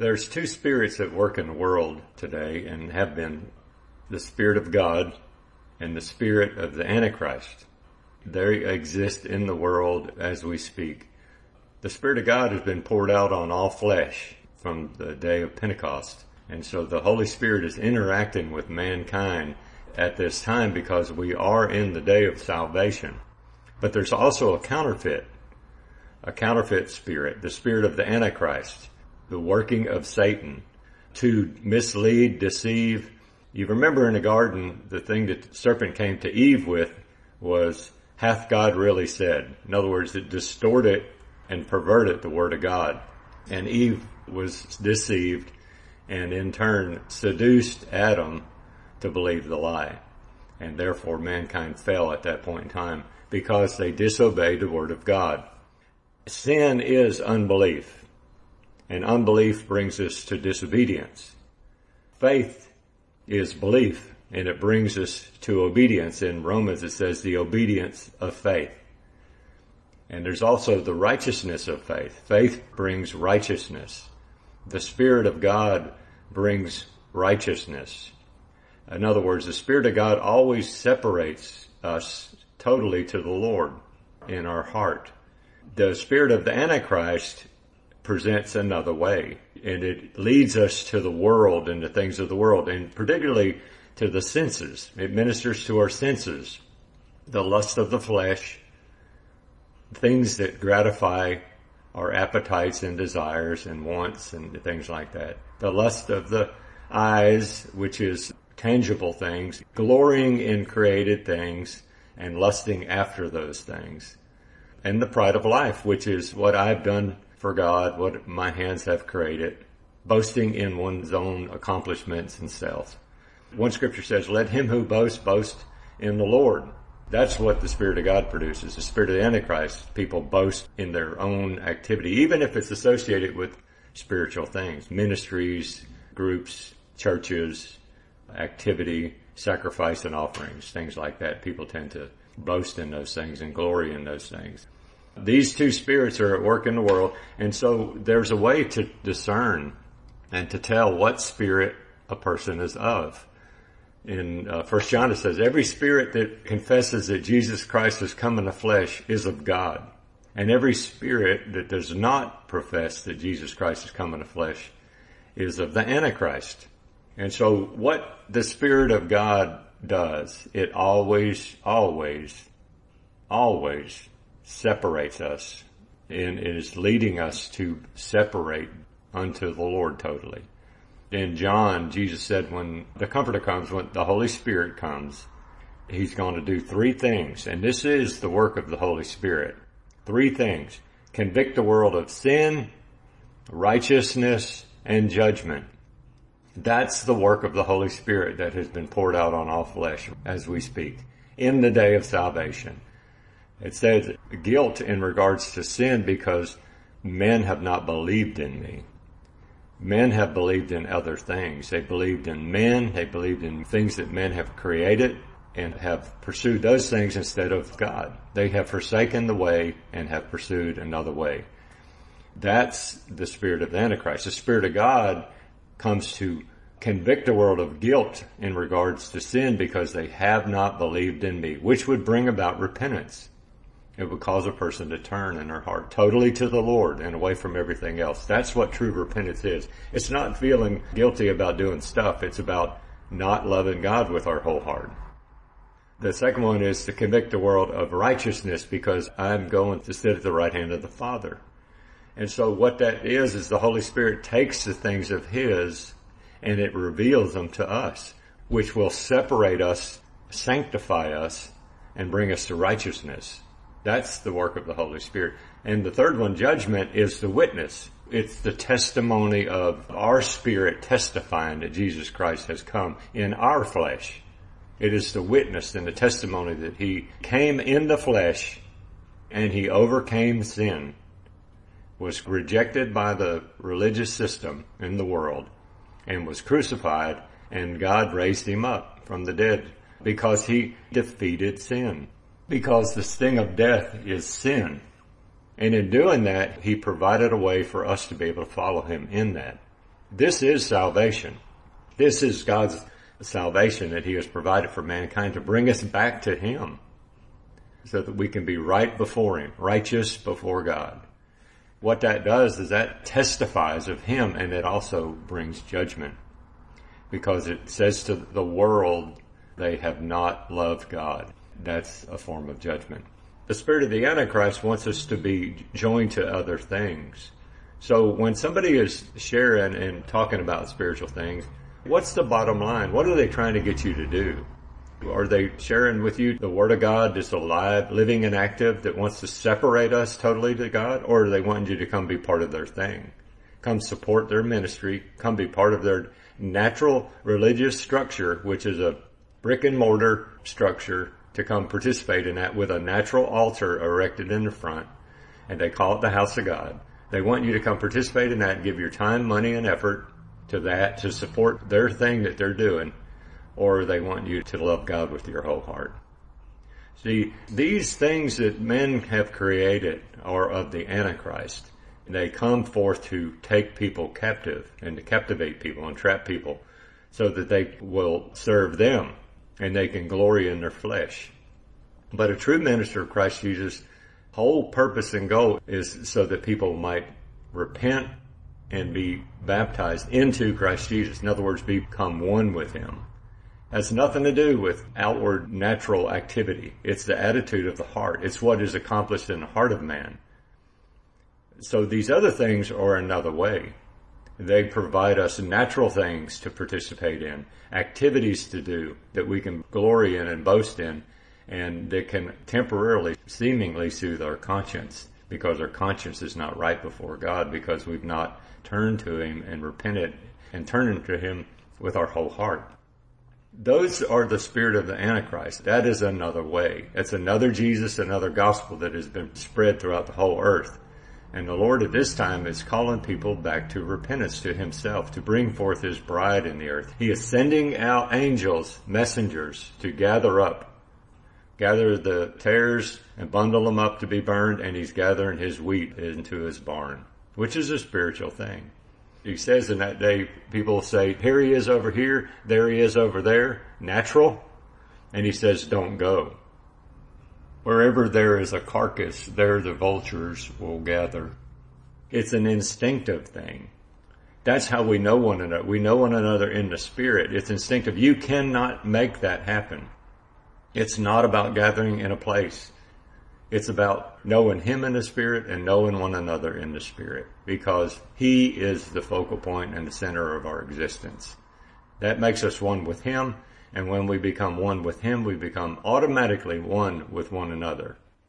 There's two spirits that work in the world today and have been the Spirit of God and the Spirit of the Antichrist. They exist in the world as we speak. The Spirit of God has been poured out on all flesh from the day of Pentecost. And so the Holy Spirit is interacting with mankind at this time because we are in the day of salvation. But there's also a counterfeit, a counterfeit spirit, the spirit of the Antichrist the working of Satan to mislead, deceive. You remember in the garden, the thing that the serpent came to Eve with was, hath God really said? In other words, it distorted and perverted the word of God. And Eve was deceived and in turn seduced Adam to believe the lie. And therefore mankind fell at that point in time because they disobeyed the word of God. Sin is unbelief and unbelief brings us to disobedience. Faith is belief and it brings us to obedience. In Romans it says the obedience of faith. And there's also the righteousness of faith. Faith brings righteousness. The Spirit of God brings righteousness. In other words, the Spirit of God always separates us totally to the Lord in our heart. The Spirit of the Antichrist presents another way. And it leads us to the world and the things of the world and particularly to the senses. It ministers to our senses. The lust of the flesh, things that gratify our appetites and desires and wants and things like that. The lust of the eyes, which is tangible things, glorying in created things and lusting after those things. And the pride of life, which is what I've done for God what my hands have created, boasting in one's own accomplishments and self. One scripture says, let him who boasts boast in the Lord. That's what the Spirit of God produces. The Spirit of the Antichrist, people boast in their own activity, even if it's associated with spiritual things, ministries, groups, churches, activity, sacrifice and offerings, things like that. People tend to boast in those things and glory in those things. These two spirits are at work in the world, and so there's a way to discern and to tell what spirit a person is of. In uh, First John it says, every spirit that confesses that Jesus Christ has come in the flesh is of God. And every spirit that does not profess that Jesus Christ has come in the flesh is of the Antichrist. And so what the Spirit of God does, it always, always, always separates us and is leading us to separate unto the Lord totally. In John, Jesus said when the Comforter comes, when the Holy Spirit comes, He's going to do three things, and this is the work of the Holy Spirit. Three things. Convict the world of sin, righteousness, and judgment. That's the work of the Holy Spirit that has been poured out on all flesh as we speak in the day of salvation. It says guilt in regards to sin because men have not believed in me. Men have believed in other things. They believed in men. They believed in things that men have created and have pursued those things instead of God. They have forsaken the way and have pursued another way. That's the spirit of the Antichrist. The spirit of God comes to convict the world of guilt in regards to sin because they have not believed in me, which would bring about repentance. It would cause a person to turn in their heart totally to the Lord and away from everything else. That's what true repentance is. It's not feeling guilty about doing stuff. It's about not loving God with our whole heart. The second one is to convict the world of righteousness because I'm going to sit at the right hand of the Father. And so what that is, is the Holy Spirit takes the things of His and it reveals them to us, which will separate us, sanctify us, and bring us to righteousness. That's the work of the Holy Spirit. And the third one, judgment, is the witness. It's the testimony of our spirit testifying that Jesus Christ has come in our flesh. It is the witness and the testimony that he came in the flesh and he overcame sin, was rejected by the religious system in the world and was crucified and God raised him up from the dead because he defeated sin because the sting of death is sin. And in doing that, he provided a way for us to be able to follow him in that. This is salvation. This is God's salvation that he has provided for mankind to bring us back to him so that we can be right before him, righteous before God. What that does is that testifies of him and it also brings judgment because it says to the world they have not loved God. That's a form of judgment. The spirit of the Antichrist wants us to be joined to other things. So when somebody is sharing and talking about spiritual things, what's the bottom line? What are they trying to get you to do? Are they sharing with you the Word of God that's alive, living and active that wants to separate us totally to God? Or are they wanting you to come be part of their thing? Come support their ministry, come be part of their natural religious structure, which is a brick and mortar structure to come participate in that with a natural altar erected in the front. And they call it the house of God. They want you to come participate in that and give your time, money, and effort to that to support their thing that they're doing or they want you to love God with your whole heart. See, these things that men have created are of the Antichrist. They come forth to take people captive and to captivate people and trap people so that they will serve them and they can glory in their flesh. But a true minister of Christ Jesus' whole purpose and goal is so that people might repent and be baptized into Christ Jesus. In other words, become one with Him has nothing to do with outward natural activity. It's the attitude of the heart. It's what is accomplished in the heart of man. So these other things are another way. They provide us natural things to participate in, activities to do that we can glory in and boast in, and that can temporarily, seemingly soothe our conscience because our conscience is not right before God because we've not turned to Him and repented and turned to Him with our whole heart. Those are the spirit of the Antichrist. That is another way. It's another Jesus, another gospel that has been spread throughout the whole earth. And the Lord at this time is calling people back to repentance to himself, to bring forth his bride in the earth. He is sending out angels, messengers to gather up, gather the tares and bundle them up to be burned, and he's gathering his wheat into his barn, which is a spiritual thing. He says in that day, people say, here he is over here, there he is over there, natural. And he says, don't go. Wherever there is a carcass, there the vultures will gather. It's an instinctive thing. That's how we know one another. We know one another in the spirit. It's instinctive. You cannot make that happen. It's not about gathering in a place. It's about knowing Him in the Spirit and knowing one another in the Spirit because He is the focal point and the center of our existence. That makes us one with Him. And when we become one with Him, we become automatically one with one another.